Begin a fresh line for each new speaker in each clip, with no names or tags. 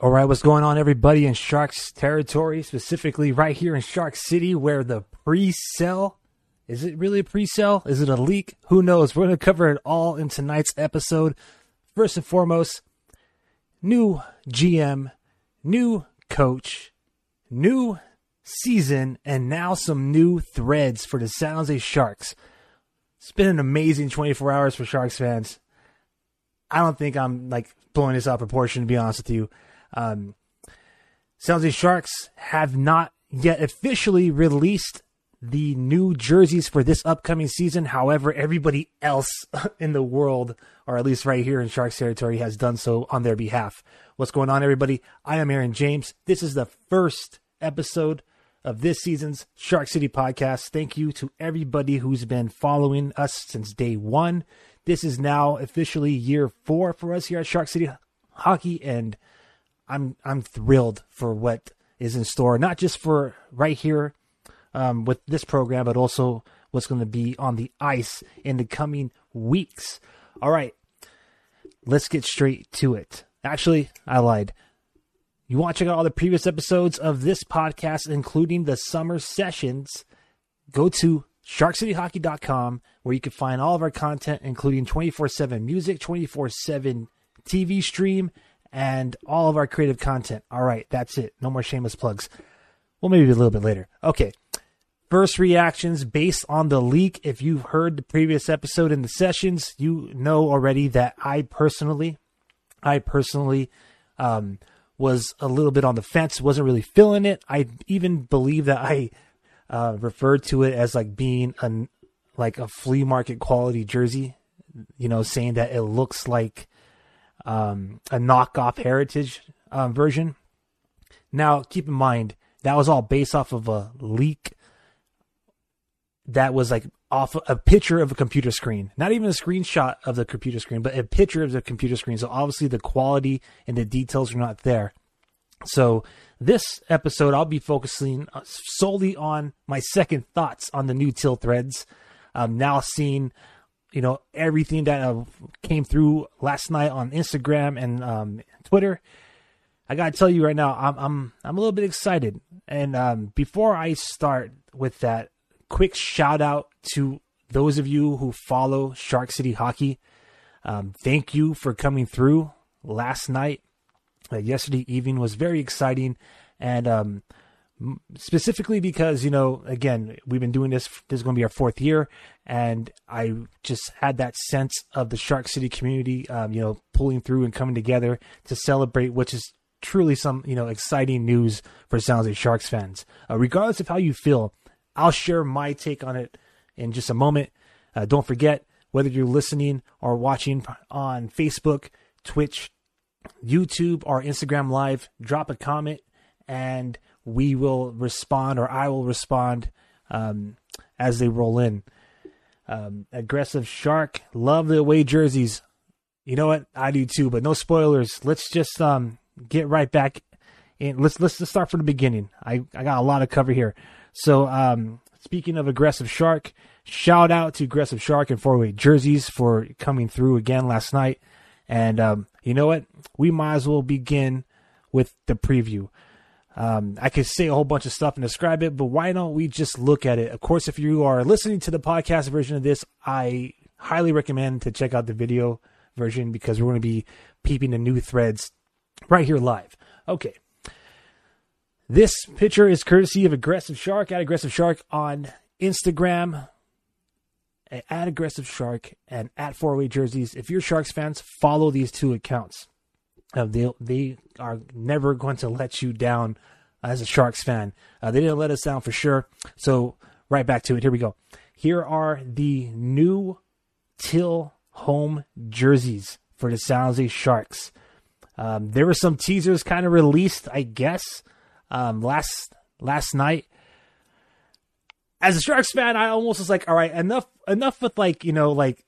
All right, what's going on, everybody in Sharks territory, specifically right here in Shark City, where the pre sale is it really a pre sale? Is it a leak? Who knows? We're going to cover it all in tonight's episode. First and foremost, new GM, new coach, new season, and now some new threads for the San Jose Sharks. It's been an amazing 24 hours for Sharks fans. I don't think I'm like blowing this out of proportion, to be honest with you. Um, Jose Sharks have not yet officially released the new jerseys for this upcoming season. However, everybody else in the world, or at least right here in Sharks territory, has done so on their behalf. What's going on, everybody? I am Aaron James. This is the first episode of this season's Shark City podcast. Thank you to everybody who's been following us since day one. This is now officially year four for us here at Shark City Hockey, and I'm I'm thrilled for what is in store, not just for right here um, with this program, but also what's going to be on the ice in the coming weeks. All right, let's get straight to it. Actually, I lied. You want to check out all the previous episodes of this podcast, including the summer sessions? Go to sharkcityhockey.com where you can find all of our content, including 24 7 music, 24 7 TV stream, and all of our creative content. All right, that's it. No more shameless plugs. Well, maybe a little bit later. Okay. First reactions based on the leak. If you've heard the previous episode in the sessions, you know already that I personally, I personally, um, was a little bit on the fence, wasn't really feeling it. I even believe that I uh, referred to it as like being a like a flea market quality jersey, you know, saying that it looks like um, a knockoff heritage um, version. Now, keep in mind that was all based off of a leak that was like off a picture of a computer screen, not even a screenshot of the computer screen, but a picture of the computer screen. So obviously the quality and the details are not there. So this episode, I'll be focusing uh, solely on my second thoughts on the new Teal threads. I'm now seeing, you know, everything that uh, came through last night on Instagram and um, Twitter. I gotta tell you right now, I'm I'm I'm a little bit excited. And um, before I start with that, quick shout out to those of you who follow Shark City Hockey. Um, thank you for coming through last night. Uh, yesterday evening was very exciting, and um, specifically because you know, again, we've been doing this. This is going to be our fourth year, and I just had that sense of the Shark City community, um, you know, pulling through and coming together to celebrate, which is truly some you know exciting news for San Jose Sharks fans. Uh, regardless of how you feel, I'll share my take on it in just a moment. Uh, don't forget, whether you're listening or watching on Facebook, Twitch, YouTube, or Instagram Live, drop a comment and we will respond or I will respond um, as they roll in. Um, aggressive Shark, love the away jerseys. You know what? I do too, but no spoilers. Let's just um, get right back in. Let's let's just start from the beginning. I, I got a lot of cover here. So, um, speaking of aggressive shark, shout out to aggressive shark and 408 jerseys for coming through again last night. And um, you know what? We might as well begin with the preview. Um, I could say a whole bunch of stuff and describe it, but why don't we just look at it? Of course, if you are listening to the podcast version of this, I highly recommend to check out the video version because we're going to be peeping the new threads right here live. Okay. This picture is courtesy of Aggressive Shark at Aggressive Shark on Instagram. At Aggressive Shark and at 408 Jerseys. If you're Sharks fans, follow these two accounts. Uh, they they are never going to let you down as a Sharks fan. Uh, they didn't let us down for sure. So right back to it. Here we go. Here are the new Teal home jerseys for the San Jose Sharks. Um, there were some teasers kind of released, I guess, um, last last night. As a Sharks fan, I almost was like, all right, enough enough with like you know like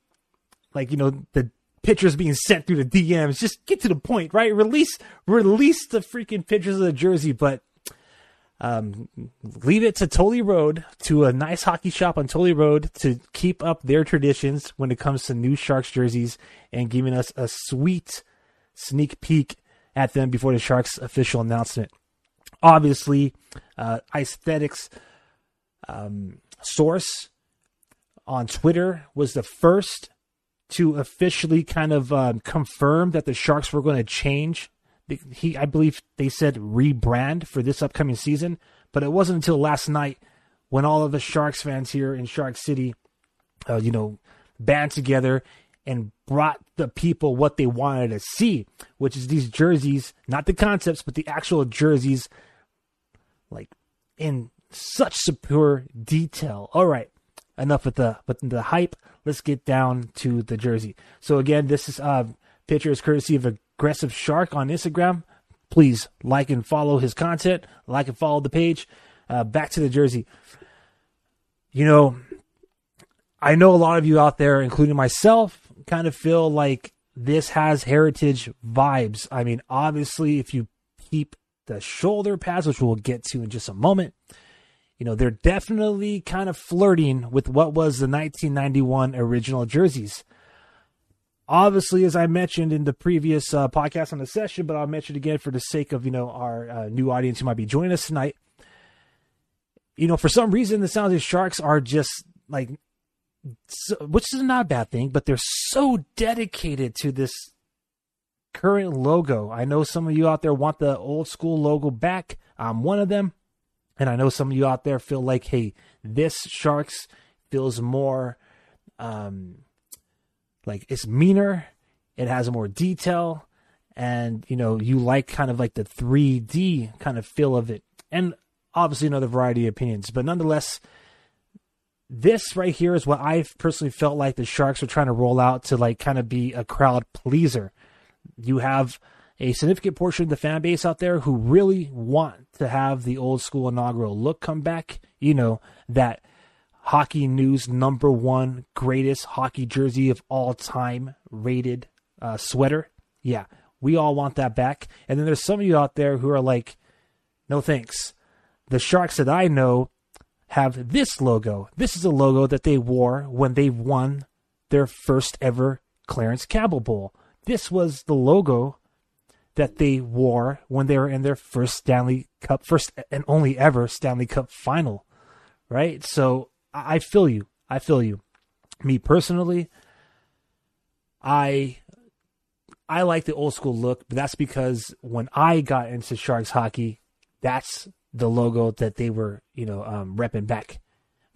like you know the pictures being sent through the DMs. Just get to the point, right? Release release the freaking pictures of the jersey, but um, leave it to Tully Road, to a nice hockey shop on Tully Road, to keep up their traditions when it comes to new Sharks jerseys and giving us a sweet sneak peek at them before the Sharks' official announcement. Obviously, uh, Aesthetics um, source on Twitter was the first to officially kind of um, confirm that the Sharks were going to change. He, I believe they said rebrand for this upcoming season, but it wasn't until last night when all of the Sharks fans here in Shark City, uh, you know, band together and brought the people what they wanted to see, which is these jerseys, not the concepts, but the actual jerseys, like in such superior detail. All right, enough with the with the hype. Let's get down to the jersey. So again, this is uh picture is courtesy of aggressive shark on Instagram. Please like and follow his content. Like and follow the page. Uh, back to the jersey. You know, I know a lot of you out there, including myself, kind of feel like this has heritage vibes. I mean, obviously, if you keep the shoulder pads, which we'll get to in just a moment, you know, they're definitely kind of flirting with what was the 1991 original jerseys. Obviously, as I mentioned in the previous uh, podcast on the session, but I'll mention it again for the sake of, you know, our uh, new audience who might be joining us tonight. You know, for some reason, the San Jose Sharks are just like so, which is not a bad thing, but they're so dedicated to this current logo. I know some of you out there want the old school logo back. I'm one of them. And I know some of you out there feel like, hey, this Sharks feels more um, like it's meaner, it has more detail, and you know, you like kind of like the 3D kind of feel of it. And obviously another variety of opinions. But nonetheless, this right here is what I personally felt like the Sharks were trying to roll out to like kind of be a crowd pleaser. You have a significant portion of the fan base out there who really want to have the old school inaugural look come back. You know, that hockey news number one greatest hockey jersey of all time rated uh, sweater. Yeah, we all want that back. And then there's some of you out there who are like, no thanks. The Sharks that I know have this logo. This is a logo that they wore when they won their first ever Clarence Campbell Bowl. This was the logo that they wore when they were in their first Stanley Cup, first and only ever Stanley Cup final. Right? So I feel you. I feel you. Me personally, I I like the old school look, but that's because when I got into Sharks hockey, that's the logo that they were, you know, um, repping back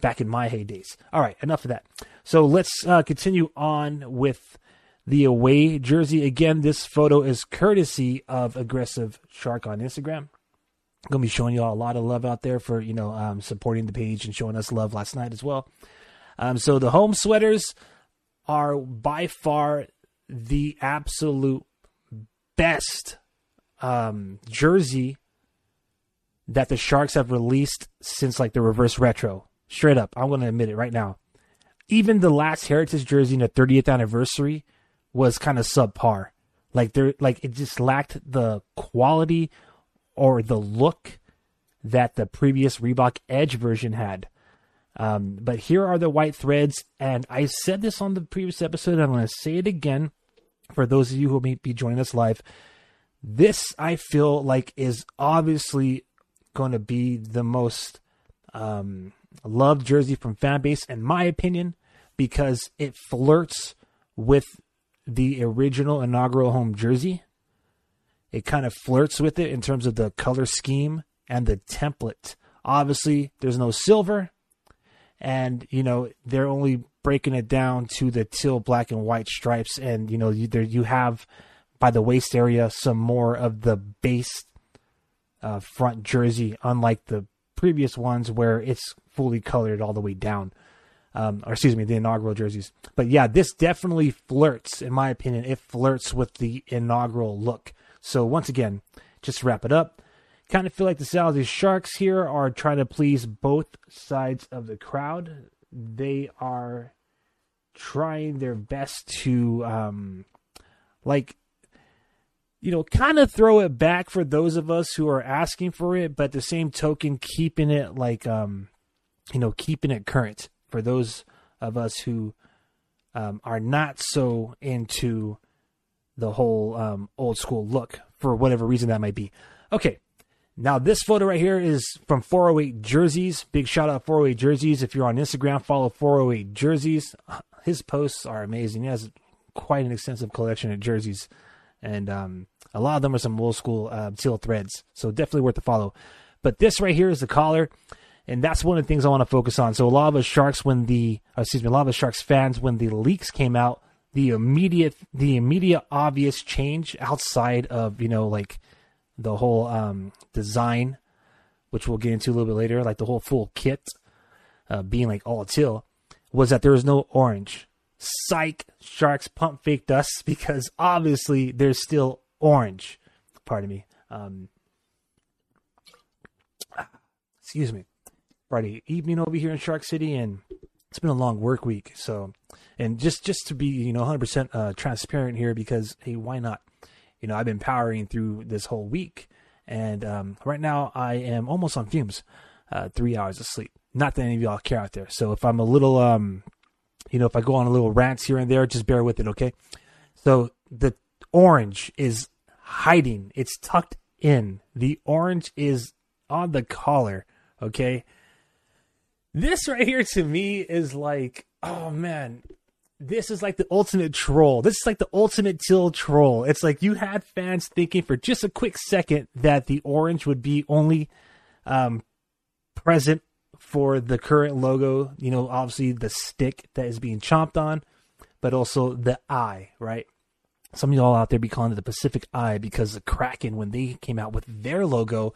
back in my heydays. All right, enough of that. So let's uh, continue on with the away jersey. Again, this photo is courtesy of Aggressive Shark on Instagram. I'm gonna be showing you all a lot of love out there for you know um, supporting the page and showing us love last night as well. Um, so the home sweaters are by far the absolute best um, jersey that the Sharks have released since like the reverse retro. Straight up, I'm to admit it right now. Even the last Heritage jersey in the 30th anniversary was kind of subpar. Like there, like it just lacked the quality or the look that the previous Reebok Edge version had. Um, but here are the white threads, and I said this on the previous episode. I'm going to say it again for those of you who may be joining us live. This I feel like is obviously going to be the most um, loved jersey from fan base, in my opinion, because it flirts with the original inaugural home jersey. It kind of flirts with it in terms of the color scheme and the template. Obviously, there's no silver, and you know they're only breaking it down to the teal, black, and white stripes, and you know you, there you have by the waist area some more of the base uh, front jersey, unlike the previous ones where it's fully colored all the way down. Um, or excuse me, the inaugural jerseys. But yeah, this definitely flirts, in my opinion, it flirts with the inaugural look. So once again, just to wrap it up, kind of feel like the San Sharks here are trying to please both sides of the crowd. They are trying their best to, um, like, you know, kind of throw it back for those of us who are asking for it, but the same token, keeping it like, um, you know, keeping it current for those of us who um, are not so into the whole um, old school look for whatever reason that might be. Okay, now this photo right here is from 408 Jerseys. Big shout out 408 Jerseys. If you're on Instagram, follow 408 Jerseys. His posts are amazing. He has quite an extensive collection of jerseys, and um, a lot of them are some old school uh, teal threads. So definitely worth the follow. But this right here is the collar, and that's one of the things I want to focus on. So a lot of us sharks, when the excuse me, a lot of us sharks fans, when the leaks came out, the immediate, the immediate obvious change outside of you know like the whole um, design, which we'll get into a little bit later, like the whole full kit uh, being like all teal, was that there was no orange. Psych, sharks pump faked us because obviously there's still orange. Pardon me. Um, excuse me. Friday evening over here in Shark City, and it's been a long work week. So, and just just to be you know 100% uh, transparent here, because hey, why not? You know, I've been powering through this whole week, and um, right now I am almost on fumes. Uh, three hours of sleep. Not that any of y'all care out there. So if I'm a little, um, you know, if I go on a little rants here and there, just bear with it, okay? So the orange is hiding. It's tucked in. The orange is on the collar, okay? This right here to me is like, oh man, this is like the ultimate troll. This is like the ultimate teal troll. It's like you had fans thinking for just a quick second that the orange would be only um, present for the current logo. You know, obviously the stick that is being chomped on, but also the eye, right? Some of y'all out there be calling it the Pacific Eye because the Kraken, when they came out with their logo,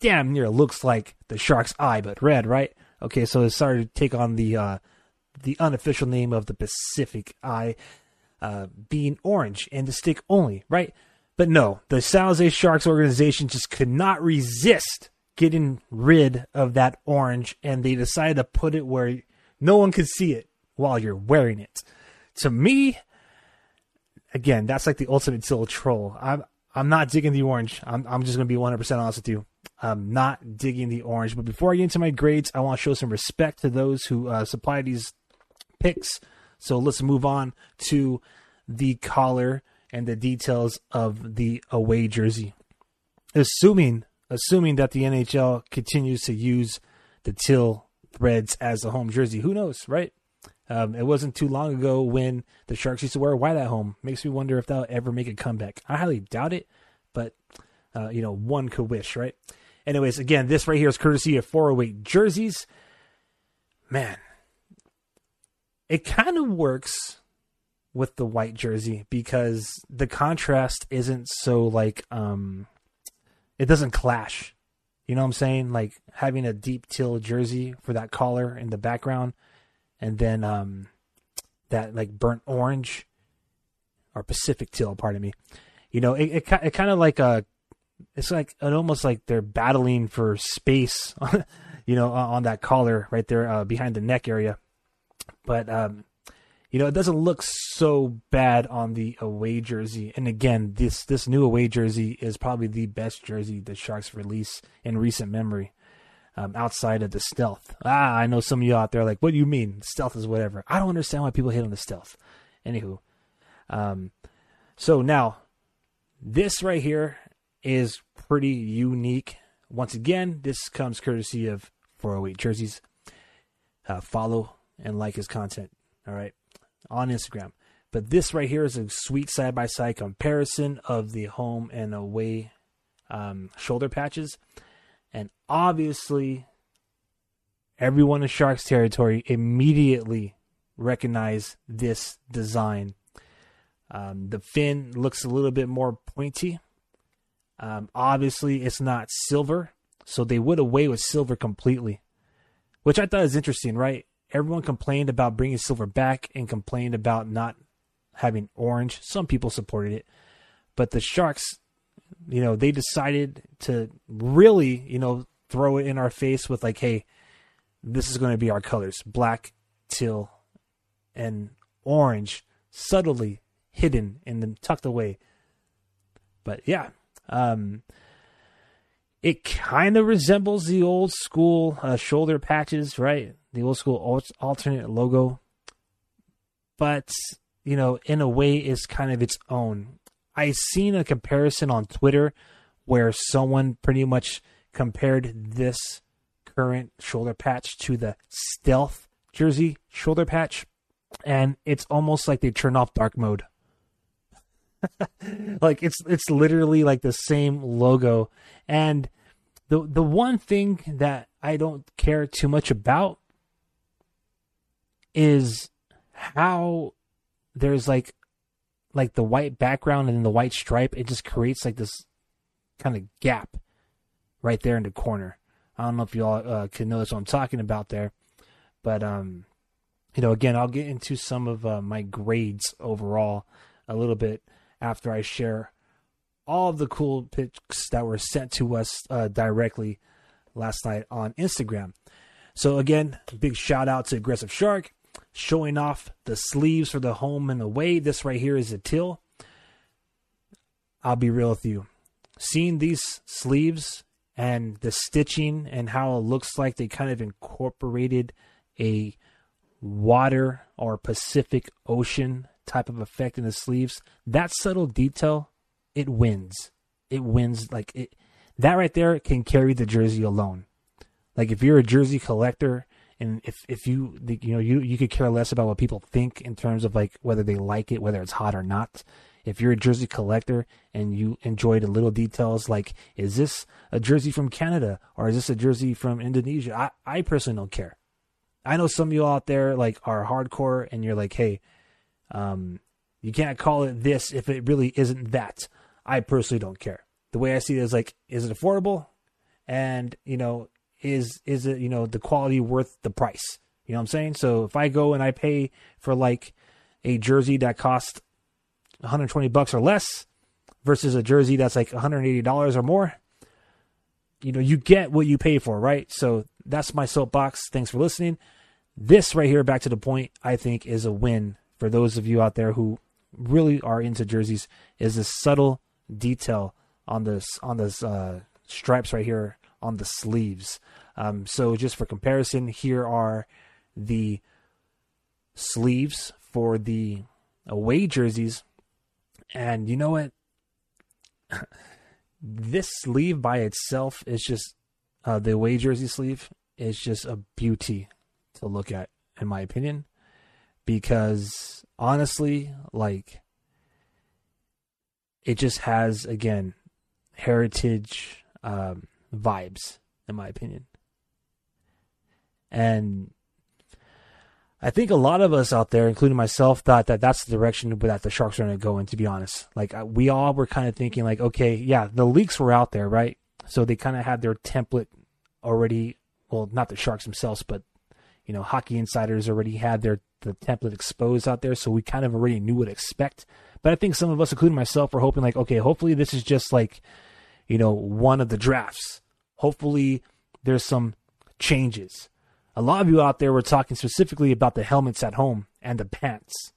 damn near looks like the shark's eye, but red, right? Okay, so it started to take on the uh, the unofficial name of the Pacific Eye uh, being orange and the stick only, right? But no, the San Jose Sharks organization just could not resist getting rid of that orange, and they decided to put it where no one could see it while you're wearing it. To me, again, that's like the ultimate still troll. I'm I'm not digging the orange. I'm I'm just gonna be 100 percent honest with you. I'm not digging the orange. But before I get into my grades, I want to show some respect to those who uh, supply these picks. So let's move on to the collar and the details of the away jersey. Assuming assuming that the NHL continues to use the Teal threads as the home jersey, who knows, right? Um, it wasn't too long ago when the Sharks used to wear white at home. Makes me wonder if they'll ever make a comeback. I highly doubt it, but uh, you know, one could wish, right? Anyways, again, this right here is courtesy of 408 jerseys. Man, it kind of works with the white jersey because the contrast isn't so like um it doesn't clash. You know what I'm saying? Like having a deep teal jersey for that collar in the background and then um that like burnt orange or Pacific teal, pardon me. You know, it it, it kind of like a it's like it almost like they're battling for space, you know, on that collar right there uh, behind the neck area but um, you know, it doesn't look so bad on the away jersey. And again, this this new away jersey is probably the best jersey the Sharks release in recent memory. Um, outside of the stealth. Ah, I know some of you out there like, what do you mean? Stealth is whatever. I don't understand why people hate on the stealth. Anywho, um, so now this right here is pretty unique. Once again, this comes courtesy of 408 jerseys. Uh, follow and like his content. All right, on Instagram. But this right here is a sweet side by side comparison of the home and away um, shoulder patches. And obviously, everyone in Sharks territory immediately recognize this design. Um, the fin looks a little bit more pointy. Um, obviously, it's not silver, so they would away with silver completely, which I thought is interesting, right? everyone complained about bringing silver back and complained about not having orange. Some people supported it, but the Sharks, you know, they decided to really, you know, throw it in our face with like, hey, this is going to be our colors: black, teal, and orange, subtly hidden and then tucked away. But yeah, um, it kind of resembles the old school uh, shoulder patches, right? The old school alternate logo, but you know, in a way, is kind of its own. I seen a comparison on Twitter where someone pretty much compared this current shoulder patch to the stealth jersey shoulder patch and it's almost like they turn off dark mode like it's it's literally like the same logo. And the the one thing that I don't care too much about is how there's like like the white background and the white stripe. It just creates like this kind of gap right there in the corner. I don't know if you all uh, can notice what i'm talking about there but um you know again i'll get into some of uh, my grades overall a little bit after i share all the cool pics that were sent to us uh, directly last night on instagram so again big shout out to aggressive shark showing off the sleeves for the home and away. This right here is a teal. I'll be real with you. Seeing these sleeves and the stitching and how it looks like they kind of incorporated a water or Pacific Ocean type of effect in the sleeves, that subtle detail, it wins. It wins like it that right there can carry the jersey alone. Like if you're a jersey collector and if if you you know you you could care less about what people think in terms of like whether they like it whether it's hot or not if you're a jersey collector and you enjoy the little details like is this a jersey from canada or is this a jersey from indonesia i i personally don't care i know some of you out there like are hardcore and you're like hey um you can't call it this if it really isn't that i personally don't care the way i see it is like is it affordable and you know is is it you know the quality worth the price? You know what I'm saying? So if I go and I pay for like a jersey that costs 120 bucks or less versus a jersey that's like 180 dollars or more, you know you get what you pay for, right? So that's my soapbox. Thanks for listening. This right here, back to the point, I think is a win for those of you out there who really are into jerseys. Is this subtle detail on this on this uh, stripes right here on the sleeves. Um, so, just for comparison, here are the sleeves for the away jerseys. And you know what? this sleeve by itself is just uh, the away jersey sleeve is just a beauty to look at, in my opinion. Because honestly, like, it just has, again, heritage. Um, vibes, in my opinion. And I think a lot of us out there, including myself, thought that that's the direction that the Sharks are going to go in. To be honest, like we all were kind of thinking, like, okay, yeah, the leaks were out there, right? So they kind of had their template already. Well, not the Sharks themselves, but you know, hockey insiders already had their the template exposed out there, so we kind of already knew what to expect. But I think some of us, including myself, were hoping, like, okay, hopefully this is just like you know, one of the drafts. Hopefully, there's some changes. A lot of you out there were talking specifically about the helmets at home and the pants,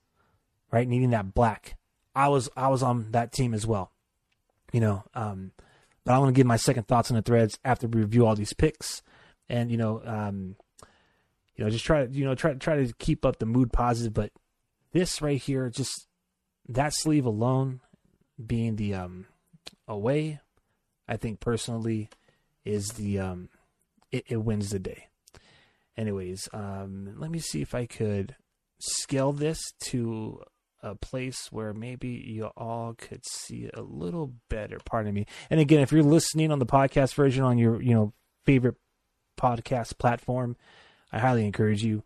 right? Needing that black. I was I was on that team as well, you know. Um, but I want to give my second thoughts on the threads after we review all these picks, and you know, um, you know, just try to you know try try to keep up the mood positive. But this right here, just that sleeve alone, being the um, away I think personally is the um, it, it wins the day. Anyways, um, let me see if I could scale this to a place where maybe you all could see a little better. Pardon me. And again, if you're listening on the podcast version on your you know favorite podcast platform, I highly encourage you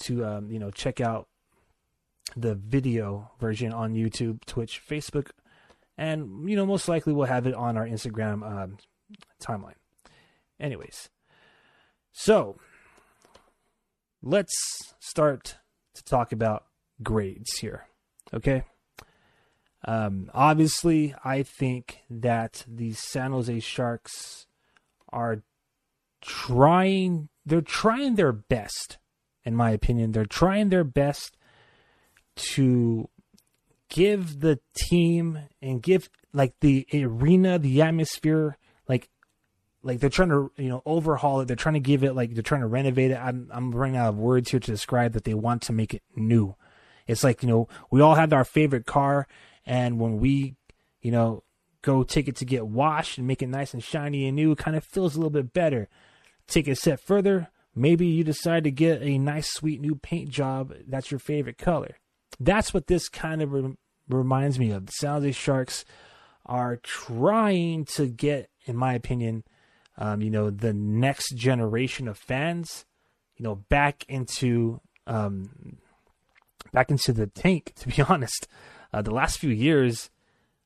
to um, you know check out the video version on YouTube, Twitch, Facebook, and you know most likely we'll have it on our Instagram um, timeline. Anyways, so let's start to talk about grades here. Okay. Um, obviously, I think that the San Jose Sharks are trying. They're trying their best, in my opinion. They're trying their best to give the team and give like the arena, the atmosphere, like like they're trying to you know overhaul it. They're trying to give it like they're trying to renovate it. I'm I'm running out of words here to describe that they want to make it new. It's like you know we all have our favorite car, and when we you know, go take it to get washed and make it nice and shiny and new, it kind of feels a little bit better. Take it a step further, maybe you decide to get a nice, sweet new paint job that's your favorite color. That's what this kind of re- reminds me of. The San Jose Sharks are trying to get, in my opinion, um, you know, the next generation of fans, you know, back into um, back into the tank. To be honest, uh, the last few years,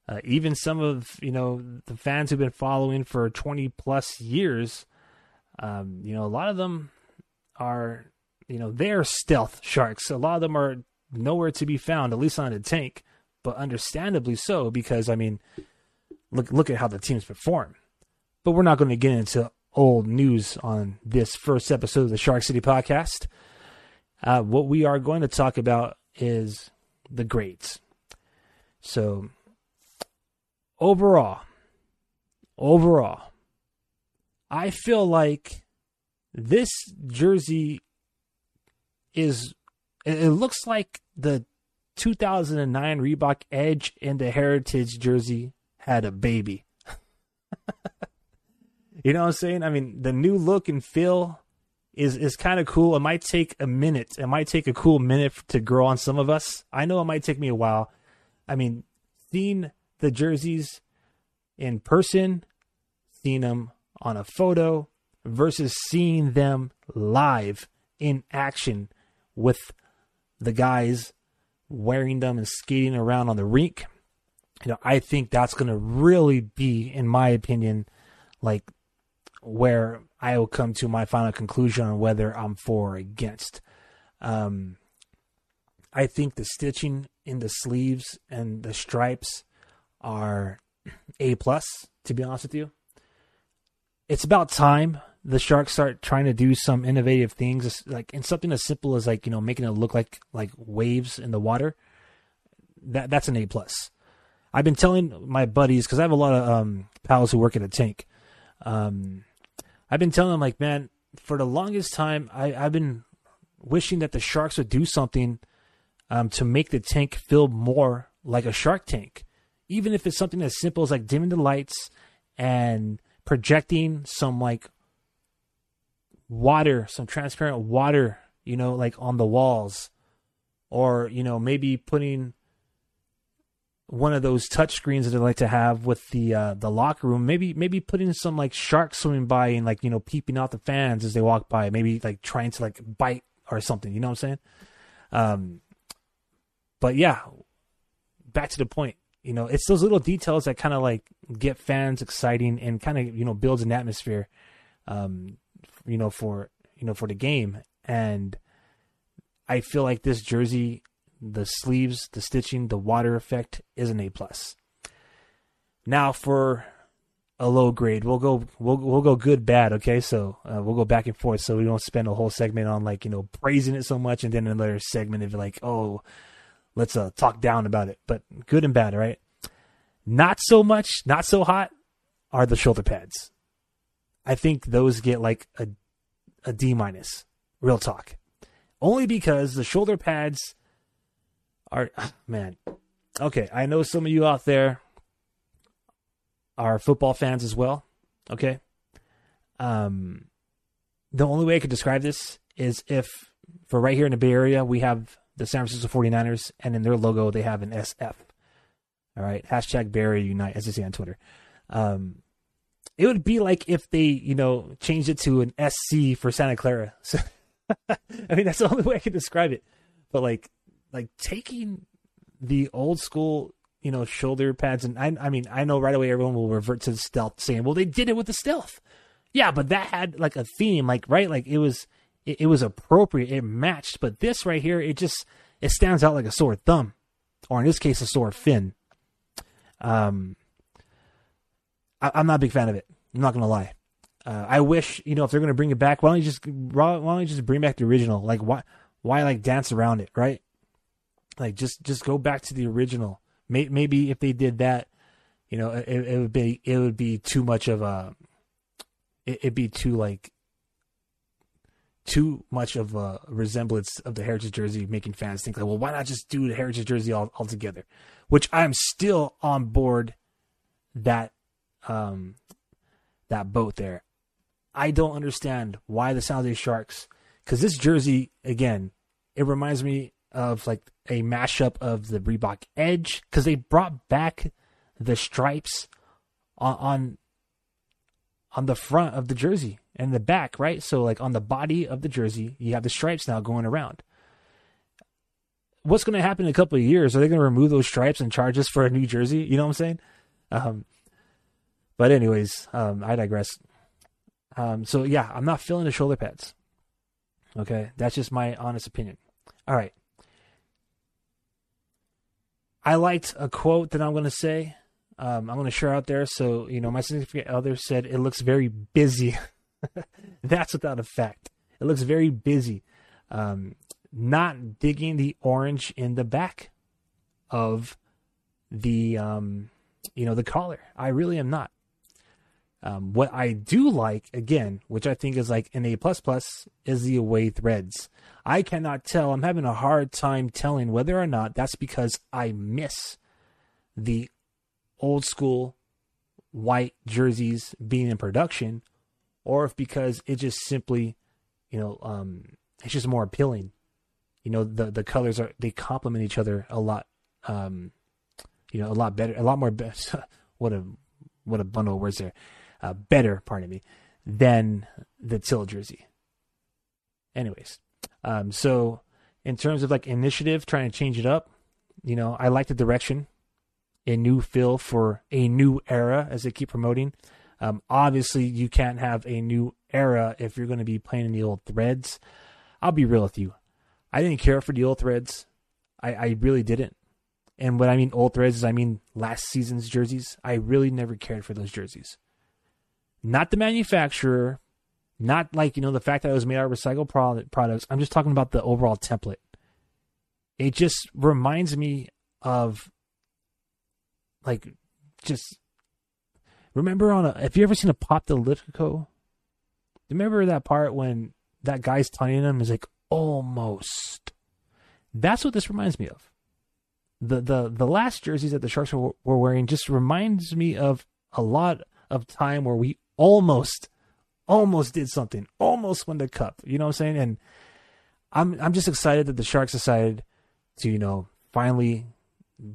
uh, even some of you know the fans who've been following for 20 plus years, um, you know, a lot of them are, you know, they're stealth sharks. A lot of them are nowhere to be found, at least on a tank. But understandably so, because I mean, look look at how the teams perform. But we're not going to get into old news on this first episode of the Shark City podcast. Uh, what we are going to talk about is the grades. So, overall, overall, I feel like this jersey is, it looks like the 2009 Reebok Edge and the Heritage jersey had a baby. you know what I'm saying? I mean, the new look and feel is is kind of cool. It might take a minute. It might take a cool minute to grow on some of us. I know it might take me a while. I mean, seeing the jerseys in person, seeing them on a photo versus seeing them live in action with the guys wearing them and skating around on the rink. You know, I think that's going to really be, in my opinion, like where I will come to my final conclusion on whether I'm for or against. Um, I think the stitching in the sleeves and the stripes are a plus. To be honest with you, it's about time the sharks start trying to do some innovative things, like in something as simple as like you know making it look like like waves in the water. That that's an A plus. I've been telling my buddies because I have a lot of um, pals who work at a tank. Um, I've been telling them like, man, for the longest time, I, I've been wishing that the sharks would do something um, to make the tank feel more like a shark tank, even if it's something as simple as like dimming the lights and projecting some like water, some transparent water, you know, like on the walls, or you know maybe putting one of those touch screens that I like to have with the uh, the locker room. Maybe maybe putting some like sharks swimming by and like you know peeping out the fans as they walk by. Maybe like trying to like bite or something. You know what I'm saying? Um, but yeah, back to the point. You know, it's those little details that kind of like get fans exciting and kind of you know builds an atmosphere. Um, you know for you know for the game and I feel like this jersey the sleeves, the stitching, the water effect is an A plus. Now for a low grade, we'll go we'll we'll go good bad. Okay, so uh, we'll go back and forth, so we don't spend a whole segment on like you know praising it so much, and then another segment of like oh let's uh, talk down about it. But good and bad, right? Not so much, not so hot are the shoulder pads. I think those get like a a D minus. Real talk. Only because the shoulder pads are man. Okay, I know some of you out there are football fans as well. Okay. Um the only way I could describe this is if for right here in the Bay Area we have the San Francisco 49ers and in their logo they have an SF. All right. Hashtag Barry Unite, as you see on Twitter. Um it would be like if they, you know, changed it to an SC for Santa Clara. So, I mean, that's the only way I can describe it. But like, like taking the old school, you know, shoulder pads, and I, I mean, I know right away everyone will revert to the stealth, saying, "Well, they did it with the stealth." Yeah, but that had like a theme, like right, like it was, it, it was appropriate, it matched. But this right here, it just it stands out like a sore thumb, or in this case, a sore fin. Um, I, am not a big fan of it. I'm not gonna lie. Uh, I wish you know if they're gonna bring it back, why don't you just why don't you just bring back the original? Like why why like dance around it, right? Like just just go back to the original. Maybe if they did that, you know, it, it would be it would be too much of a it, it'd be too like too much of a resemblance of the heritage jersey, making fans think like, well, why not just do the heritage jersey all, all together? Which I'm still on board that um that boat there. I don't understand why the San Jose Sharks because this jersey again, it reminds me of like a mashup of the Reebok Edge because they brought back the stripes on, on on the front of the jersey and the back, right? So like on the body of the jersey, you have the stripes now going around. What's going to happen in a couple of years? Are they going to remove those stripes and charge us for a new jersey? You know what I'm saying? Um, but anyways, um, I digress. Um, so yeah, I'm not feeling the shoulder pads. Okay, that's just my honest opinion. All right. I liked a quote that I'm going to say. Um, I'm going to share out there. So, you know, my significant other said it looks very busy. That's without a fact. It looks very busy. Um, not digging the orange in the back of the, um, you know, the collar. I really am not. Um, what I do like, again, which I think is like an A plus plus, is the away threads. I cannot tell. I'm having a hard time telling whether or not that's because I miss the old school white jerseys being in production, or if because it just simply, you know, um, it's just more appealing. You know, the the colors are they complement each other a lot. Um, you know, a lot better, a lot more. Be- what a what a bundle of words there uh, better, pardon me, than the Teal jersey. Anyways, um, so in terms of like initiative, trying to change it up, you know, I like the direction, a new feel for a new era as they keep promoting. Um, obviously, you can't have a new era if you're going to be playing in the old threads. I'll be real with you. I didn't care for the old threads. I, I really didn't. And what I mean old threads is I mean last season's jerseys. I really never cared for those jerseys not the manufacturer, not like, you know, the fact that it was made out of recycled products. I'm just talking about the overall template. It just reminds me of like just remember on a have you ever seen a pop the Remember that part when that guy's telling him is like almost. That's what this reminds me of. The the the last jerseys that the Sharks were, were wearing just reminds me of a lot of time where we almost, almost did something, almost won the cup. You know what I'm saying? And I'm I'm just excited that the Sharks decided to you know finally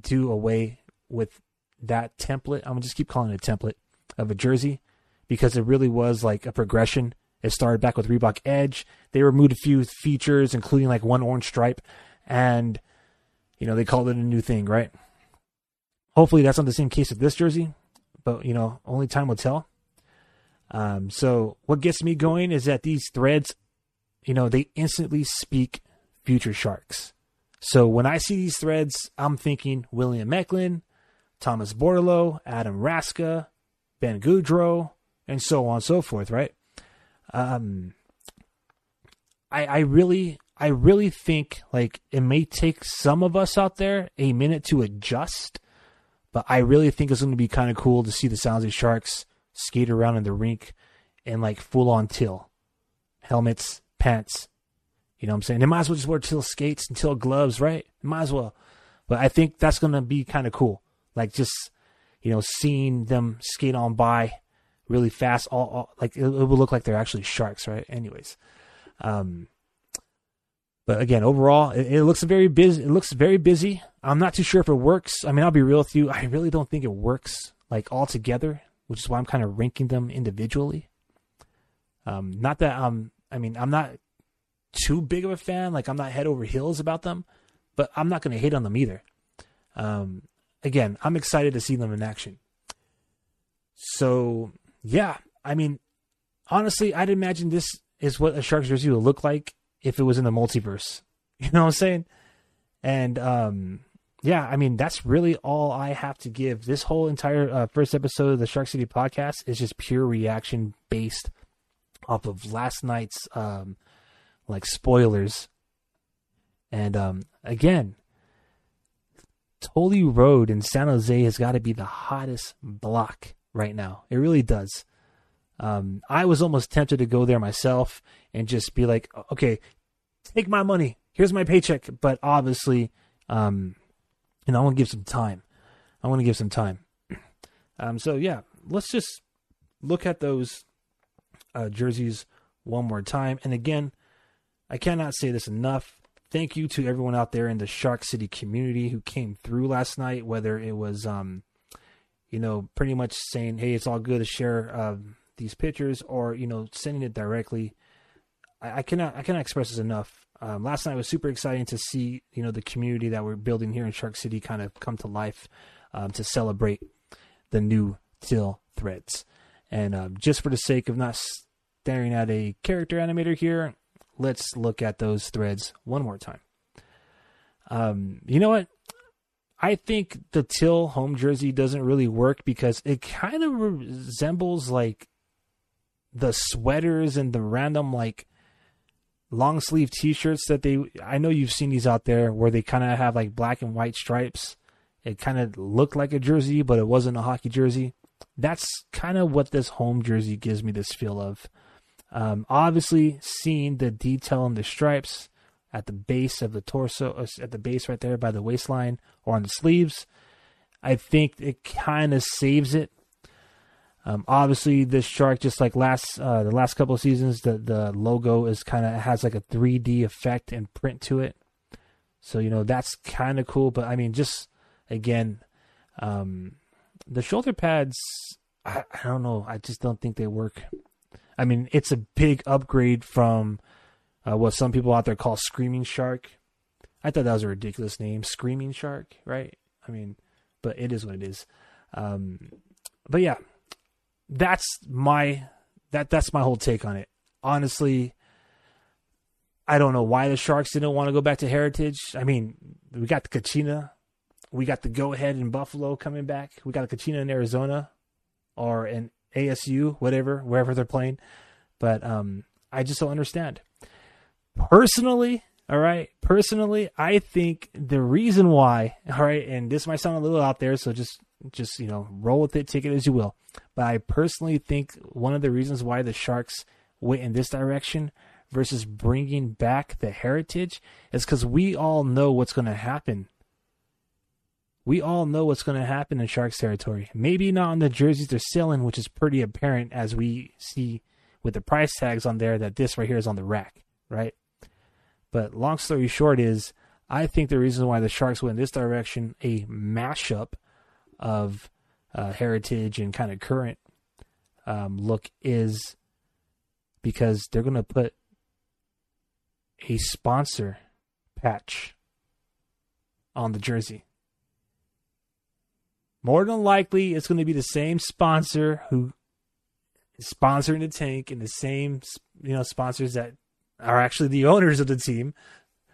do away with that template. I'm gonna just keep calling it a template of a jersey because it really was like a progression. It started back with Reebok Edge. They removed a few features, including like one orange stripe, and you know they called it a new thing, right? Hopefully that's not the same case with this jersey, but you know only time will tell. Um, so what gets me going is that these threads, you know, they instantly speak future sharks. So when I see these threads, I'm thinking William Eklund, Thomas Bordeleau, Adam Raska, Ben Gaudreau, and so on and so forth, right? Um, I, I really, I really think like it may take some of us out there a minute to adjust, but I really think it's going to be kind of cool to see the San Jose Sharks skate around in the rink in like full on teal helmets, pants. You know what I'm saying? They might as well just wear teal skates and teal gloves, right? Might as well. But I think that's gonna be kind of cool. Like just you know seeing them skate on by really fast. All, all like it, it will look like they're actually sharks, right? Anyways, um, but again, overall, it, it, looks very busy. It looks very busy. I'm not too sure if it works. I mean, I'll be real with you. I really don't think it works like all together which is why I'm kind of ranking them individually. Um, not that I'm, I mean, I'm not too big of a fan. Like I'm not head over heels about them, but I'm not going to hate on them either. Um, again, I'm excited to see them in action. So yeah, I mean, honestly, I'd imagine this is what a Sharks jersey would look like if it was in the multiverse. You know what I'm saying? And um, yeah, I mean, that's really all I have to give. This whole entire uh, first episode of the Shark City podcast is just pure reaction based off of last night's um, like spoilers. And um, again, Tully Road in San Jose has got to be the hottest block right now. It really does. Um, I was almost tempted to go there myself and just be like, okay, take my money. Here's my paycheck. But obviously, um, and I want to give some time. I want to give some time. Um, so yeah, let's just look at those uh, jerseys one more time. And again, I cannot say this enough. Thank you to everyone out there in the Shark City community who came through last night, whether it was, um, you know, pretty much saying, hey, it's all good to share uh, these pictures or, you know, sending it directly. I, I cannot, I cannot express this enough. Um, last night was super exciting to see, you know, the community that we're building here in Shark City kind of come to life um, to celebrate the new Teal threads. And um, just for the sake of not staring at a character animator here, let's look at those threads one more time. Um, you know what? I think the Teal home jersey doesn't really work because it kind of resembles like the sweaters and the random like long sleeve t-shirts that they I know you've seen these out there where they kind of have like black and white stripes. It kind of looked like a jersey, but it wasn't a hockey jersey. That's kind of what this home jersey gives me this feel of. Um, obviously, seeing the detail in the stripes at the base of the torso, uh, at the base right there by the waistline or on the sleeves, I think it kind of saves it. Um, obviously, this shark, just like last uh, the last couple of seasons, the the logo is kind of has like a 3D effect and print to it. So you know that's kind of cool. But I mean, just again, um, the shoulder pads. I, I don't know. I just don't think they work I mean, it's a big upgrade from uh, what some people out there call Screaming Shark. I thought that was a ridiculous name, Screaming Shark, right? I mean, but it is what it is. Um, but yeah, that's my that that's my whole take on it. Honestly, I don't know why the Sharks didn't want to go back to Heritage. I mean, we got the Kachina, we got the Goathead in Buffalo coming back, we got the Kachina in Arizona, or in ASU, whatever, wherever they're playing. But um, I just don't understand. Personally, all right, personally, I think the reason why, all right, and this might sound a little out there, so just just you know roll with it, take it as you will. But I personally think one of the reasons why the Sharks went in this direction versus bringing back the heritage is because we all know what's going to happen we all know what's going to happen in Sharks territory. Maybe not on the jerseys they're selling, which is pretty apparent as we see with the price tags on there that this right here is on the rack, right? But long story short is, I think the reason why the Sharks went in this direction, a mashup of uh, heritage and kind of current um, look, is because they're going to put a sponsor patch on the jersey more than likely it's going to be the same sponsor who is sponsoring the tank and the same you know sponsors that are actually the owners of the team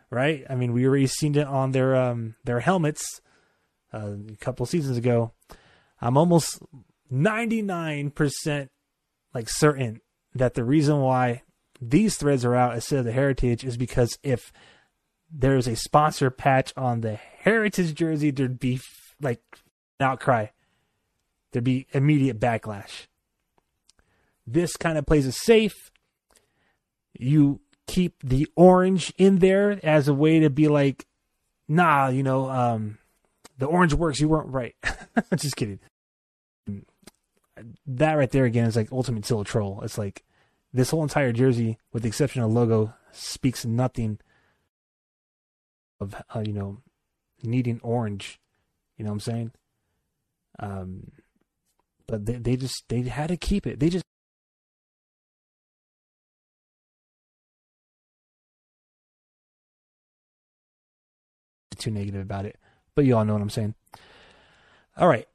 right? I mean we already seen it on their um their helmets uh, a couple seasons ago. I'm almost 99% like certain that the reason why these threads are out instead of the heritage is because if there's a sponsor patch on the heritage jersey there'd be like outcry. There'd be immediate backlash. This kind of plays it safe. You keep the orange in there as a way to be like, nah, you know, um, the orange works. You weren't right. Just kidding. That right there again is like ultimate teal troll. It's like this whole entire jersey, with the exception of logo, speaks nothing of uh, you know needing orange. You know what I'm saying? Um, but they, they just they had to keep it. They just too negative about it. But you all know what I'm saying. All right.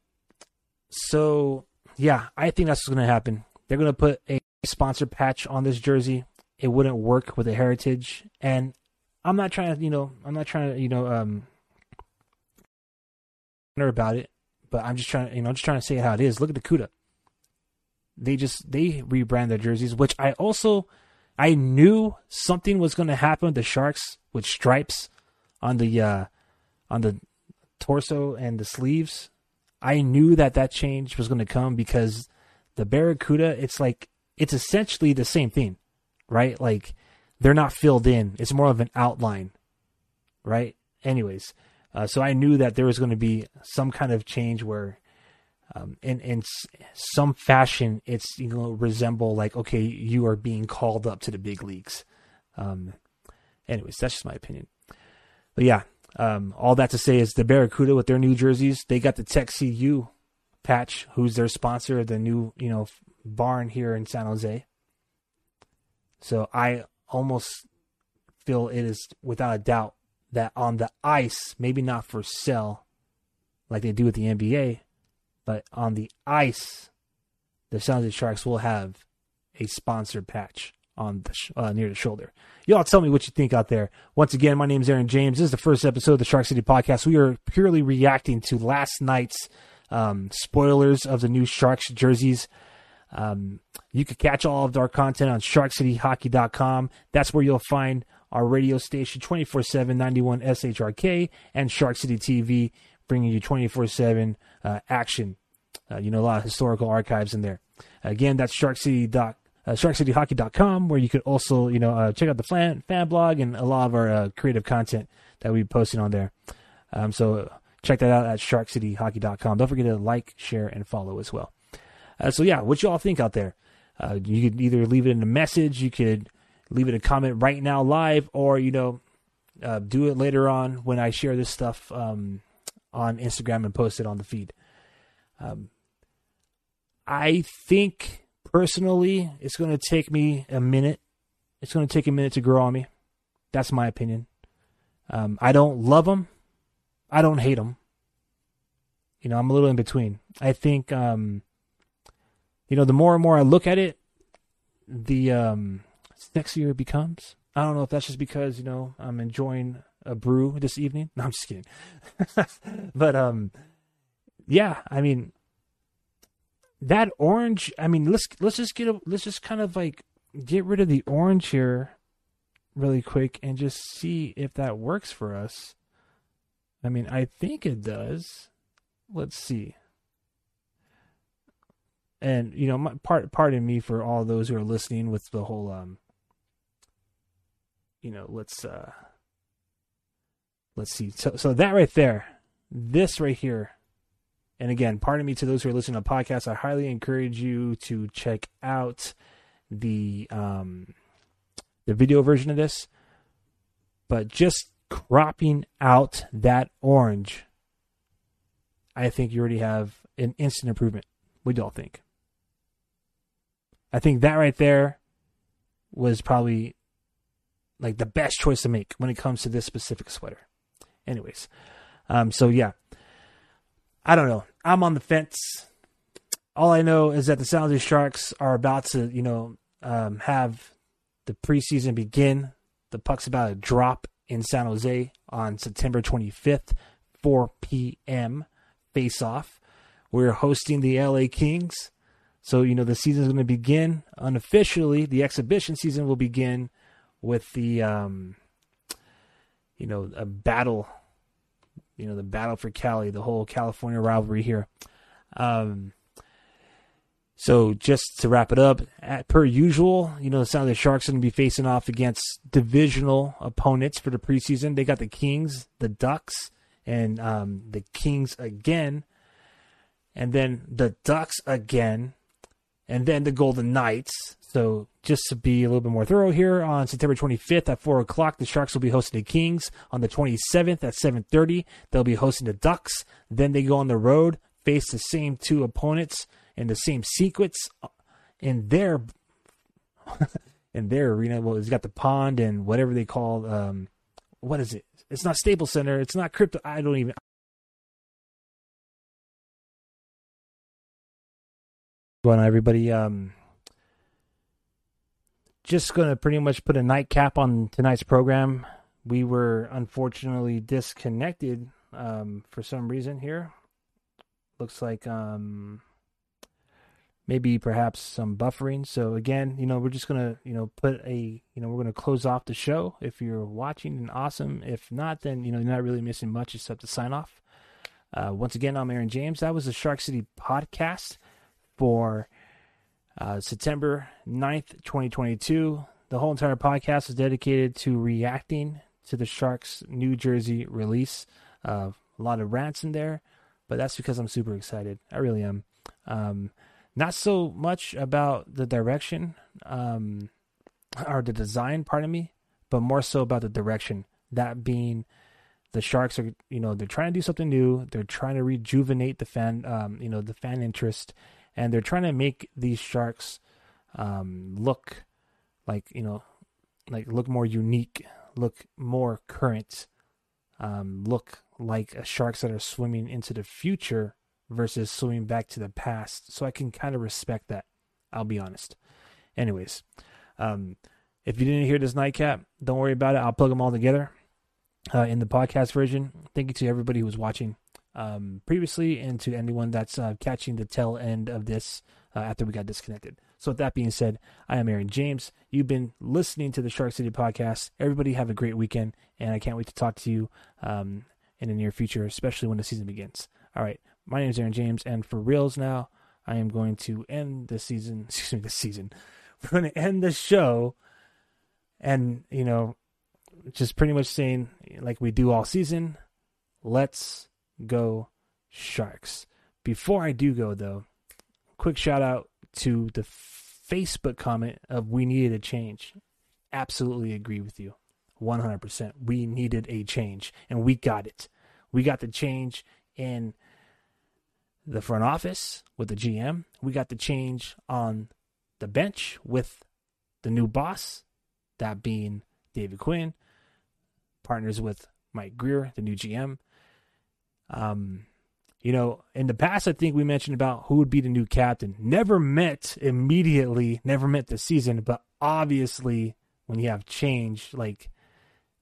So yeah, I think that's what's gonna happen. They're gonna put a sponsor patch on this jersey. It wouldn't work with a heritage, and I'm not trying to, you know, I'm not trying to, you know, um, about it but I'm just trying, to, you know, just trying to say how it is. Look at the Cuda. They just they rebrand their jerseys, which I also I knew something was going to happen with the Sharks with stripes on the uh on the torso and the sleeves. I knew that that change was going to come because the Barracuda, it's like it's essentially the same thing, right? Like they're not filled in. It's more of an outline, right? Anyways, uh, so I knew that there was going to be some kind of change where um, in in some fashion, it's you know resemble like okay, you are being called up to the big leagues. Um, anyways, that's just my opinion. But yeah, um, all that to say is the Barracuda with their new jerseys, they got the Tech CU patch, who's their sponsor of the new you know barn here in San Jose. So I almost feel it is without a doubt that on the ice, maybe not for sale like they do with the NBA, but on the ice, the San Jose Sharks will have a sponsored patch on the sh- uh, near the shoulder. Y'all tell me what you think out there. Once again, my name is Aaron James. This is the first episode of the Shark City podcast. We are purely reacting to last night's um, spoilers of the new Sharks jerseys. Um, you can catch all of our content on sharkcityhockey.com. That's where you'll find our radio station 24 7 91 SHRK and Shark City TV, bringing you 24 uh, 7 action. Uh, you know, a lot of historical archives in there. Again, that's Shark City. Doc, uh, SharkCityHockey.com, where you could also, you know, uh, check out the fan, fan blog and a lot of our uh, creative content that we posted on there. Um, so check that out at SharkCityHockey.com. Don't forget to like, share, and follow as well. Uh, so yeah, what you all think out there? Uh, you could either leave it in a message, you could leave it a comment right now live, or you know, uh, do it later on when I share this stuff um, on Instagram and post it on the feed. Um, I think personally, it's going to take me a minute. It's going to take a minute to grow on me. That's my opinion. Um, I don't love them. I don't hate them. You know, I'm a little in between. I think, um, you know, the more and more I look at it, the um, sexier it becomes. I don't know if that's just because you know I'm enjoying a brew this evening. No, I'm just kidding. but um, yeah, I mean that orange. I mean, let's let's just get a, let's just kind of like get rid of the orange here, really quick, and just see if that works for us. I mean, I think it does. Let's see. And you know, my, part pardon me for all those who are listening with the whole um you know, let's uh let's see. So so that right there, this right here. And again, pardon me to those who are listening to podcasts, I highly encourage you to check out the um the video version of this. But just cropping out that orange, I think you already have an instant improvement. What do y'all think? I think that right there was probably like the best choice to make when it comes to this specific sweater. Anyways, um, so yeah, I don't know. I'm on the fence. All I know is that the San Jose Sharks are about to, you know, um, have the preseason begin. The puck's about to drop in San Jose on September 25th, 4 p.m. Face off. We're hosting the LA Kings. So, you know, the season is going to begin unofficially. The exhibition season will begin with the um, you know a battle, you know the battle for Cali, the whole California rivalry here. Um, so just to wrap it up, at, per usual, you know the San Jose Sharks are going to be facing off against divisional opponents for the preseason. They got the Kings, the Ducks, and um, the Kings again, and then the Ducks again, and then the Golden Knights. So just to be a little bit more thorough here, on September 25th at 4 o'clock, the Sharks will be hosting the Kings. On the 27th at 7.30, they'll be hosting the Ducks. Then they go on the road, face the same two opponents in the same sequence in their in their arena. Well, it's got the pond and whatever they call um, what is it? It's not Staples Center. It's not crypto. I don't even. Going on, everybody. Um, just going to pretty much put a nightcap on tonight's program. We were unfortunately disconnected um, for some reason here. Looks like um, maybe perhaps some buffering. So again, you know, we're just gonna, you know, put a, you know, we're gonna close off the show. If you're watching, and awesome. If not, then you know, you're not really missing much except to sign off. Uh, once again, I'm Aaron James. That was the Shark City podcast for uh, September 9th, 2022. The whole entire podcast is dedicated to reacting to the Sharks' New Jersey release. Uh, a lot of rants in there, but that's because I'm super excited. I really am. Um, not so much about the direction um, or the design, pardon me, but more so about the direction. That being the Sharks are, you know, they're trying to do something new. They're trying to rejuvenate the fan, um, you know, the fan interest, and they're trying to make these Sharks um, look like, you know, like look more unique, look more current, um, look like sharks that are swimming into the future versus swimming back to the past. So I can kind of respect that. I'll be honest. Anyways, um, if you didn't hear this nightcap, don't worry about it. I'll plug them all together uh, in the podcast version. Thank you to everybody who was watching um, previously and to anyone that's uh, catching the tail end of this uh, after we got disconnected. So, with that being said, I am Aaron James. You've been listening to the Shark City podcast. Everybody have a great weekend, and I can't wait to talk to you um, in the near future, especially when the season begins. All right, my name is Aaron James, and for reals now, I am going to end the season. Excuse me, the season. We're going to end the show, and you know, just pretty much saying like we do all season. Let's go Sharks. Before I do go though, quick shout out to the Facebook comment of we needed a change. Absolutely agree with you. 100%. We needed a change and we got it. We got the change in the front office with the GM. We got the change on the bench with the new boss, that being David Quinn, partners with Mike Grier, the new GM. Um, you know, in the past, I think we mentioned about who would be the new captain. Never met immediately, never met the season, but obviously, when you have change, like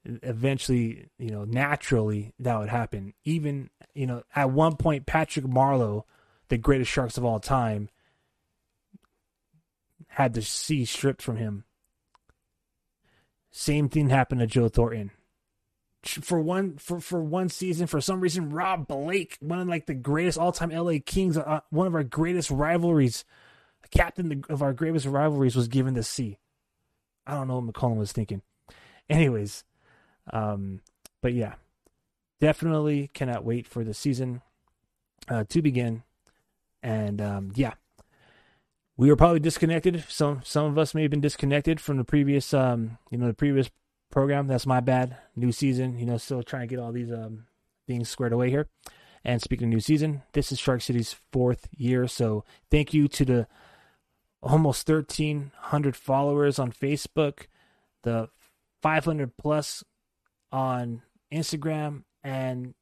eventually, you know, naturally that would happen. Even, you know, at one point, Patrick Marleau, the greatest Sharks of all time, had the C stripped from him. Same thing happened to Joe Thornton for one for for one season for some reason Rob Blake one of like the greatest all-time LA Kings uh, one of our greatest rivalries captain of our greatest rivalries was given the C. I don't know what McCollum was thinking. Anyways um but yeah definitely cannot wait for the season uh, to begin. And um yeah we were probably disconnected. Some some of us may have been disconnected from the previous um you know the previous program. That's my bad. New season, you know, still trying to get all these um, things squared away here. And speaking of new season, this is Shark City's fourth year. So thank you to the almost 1,300 followers on Facebook, the 500 plus on Instagram, and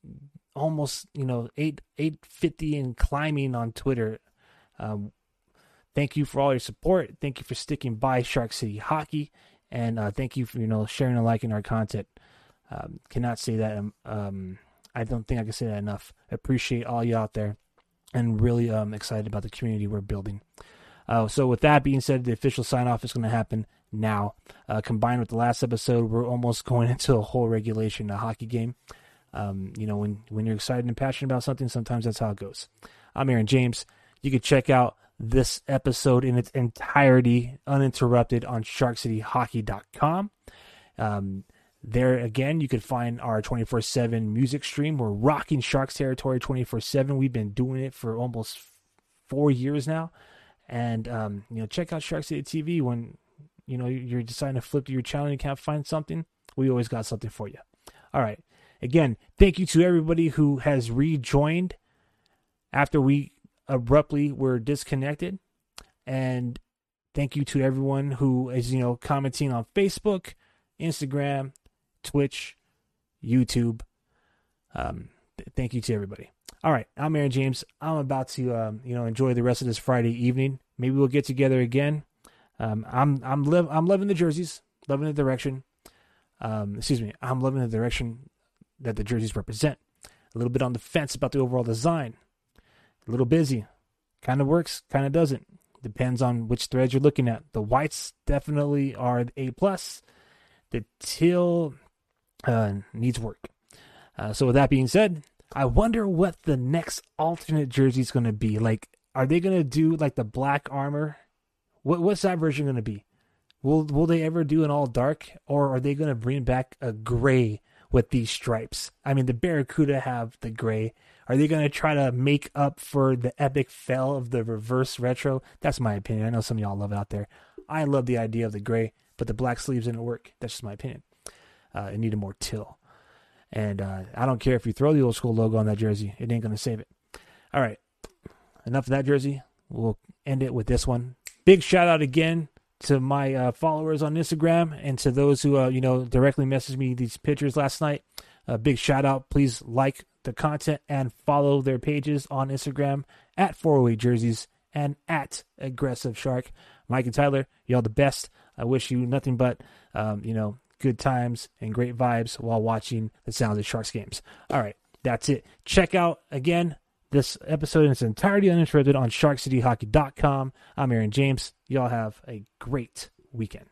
almost you know eight 850 and climbing on Twitter. Um, thank you for all your support. Thank you for sticking by Shark City Hockey. And uh, thank you for you know sharing and liking our content. Um, cannot say that. Um, um, I don't think I can say that enough. appreciate all you out there, and really um, excited about the community we're building. Uh, so with that being said, the official sign off is going to happen now. Uh, combined with the last episode, we're almost going into a whole regulation, a hockey game. Um, you know, when when you're excited and passionate about something, sometimes that's how it goes. I'm Aaron James. You can check out this episode in its entirety, uninterrupted, on SharkCityHockey.com. Um, there again, you can find our 24 7 music stream. We're rocking Sharks territory 24 7. We've been doing it for almost four years now. And, um, you know, check out Shark City TV when, you know, you're deciding to flip to your channel and you can't find something. We always got something for you. All right. Again, thank you to everybody who has rejoined after we abruptly were disconnected. And thank you to everyone who is, you know, commenting on Facebook, Instagram, Twitch, YouTube. Um, th- thank you to everybody. All right, I'm Aaron James. I'm about to, um, you know, enjoy the rest of this Friday evening. Maybe we'll get together again. Um, I'm I'm live I'm loving the jerseys, loving the direction. Um, excuse me, I'm loving the direction that the jerseys represent. A little bit on the fence about the overall design a little busy. Kind of works, kind of doesn't. Depends on which threads you're looking at. The whites definitely are A plus. The teal uh, needs work. Uh, so with that being said, I wonder what the next alternate jersey is going to be. Like, are they going to do like the black armor? What what's that version going to be? Will will they ever do an all dark, or are they going to bring back a gray with these stripes? I mean, the Barracuda have the gray. Are they going to try to make up for the epic fail of the reverse retro? That's my opinion. I know some of y'all love it out there. I love the idea of the gray, but the black sleeves didn't work. That's just my opinion. Uh, it needed more teal. And uh, I don't care if you throw the old school logo on that jersey, it ain't going to save it. All right. Enough of that jersey. We'll end it with this one. Big shout out again to my uh, followers on Instagram and to those who, uh, you know, directly messaged me these pictures last night. A big shout out. Please like the content and follow their pages on Instagram at 408 Jerseys and at Aggressive Shark. Mike and Tyler, y'all the best. I wish you nothing but, um, you know, good times and great vibes while watching the Sounds of Sharks games. All right, that's it. Check out again this episode in its entirety uninterrupted on SharkCityHockey.com. I'm Aaron James. Y'all have a great weekend.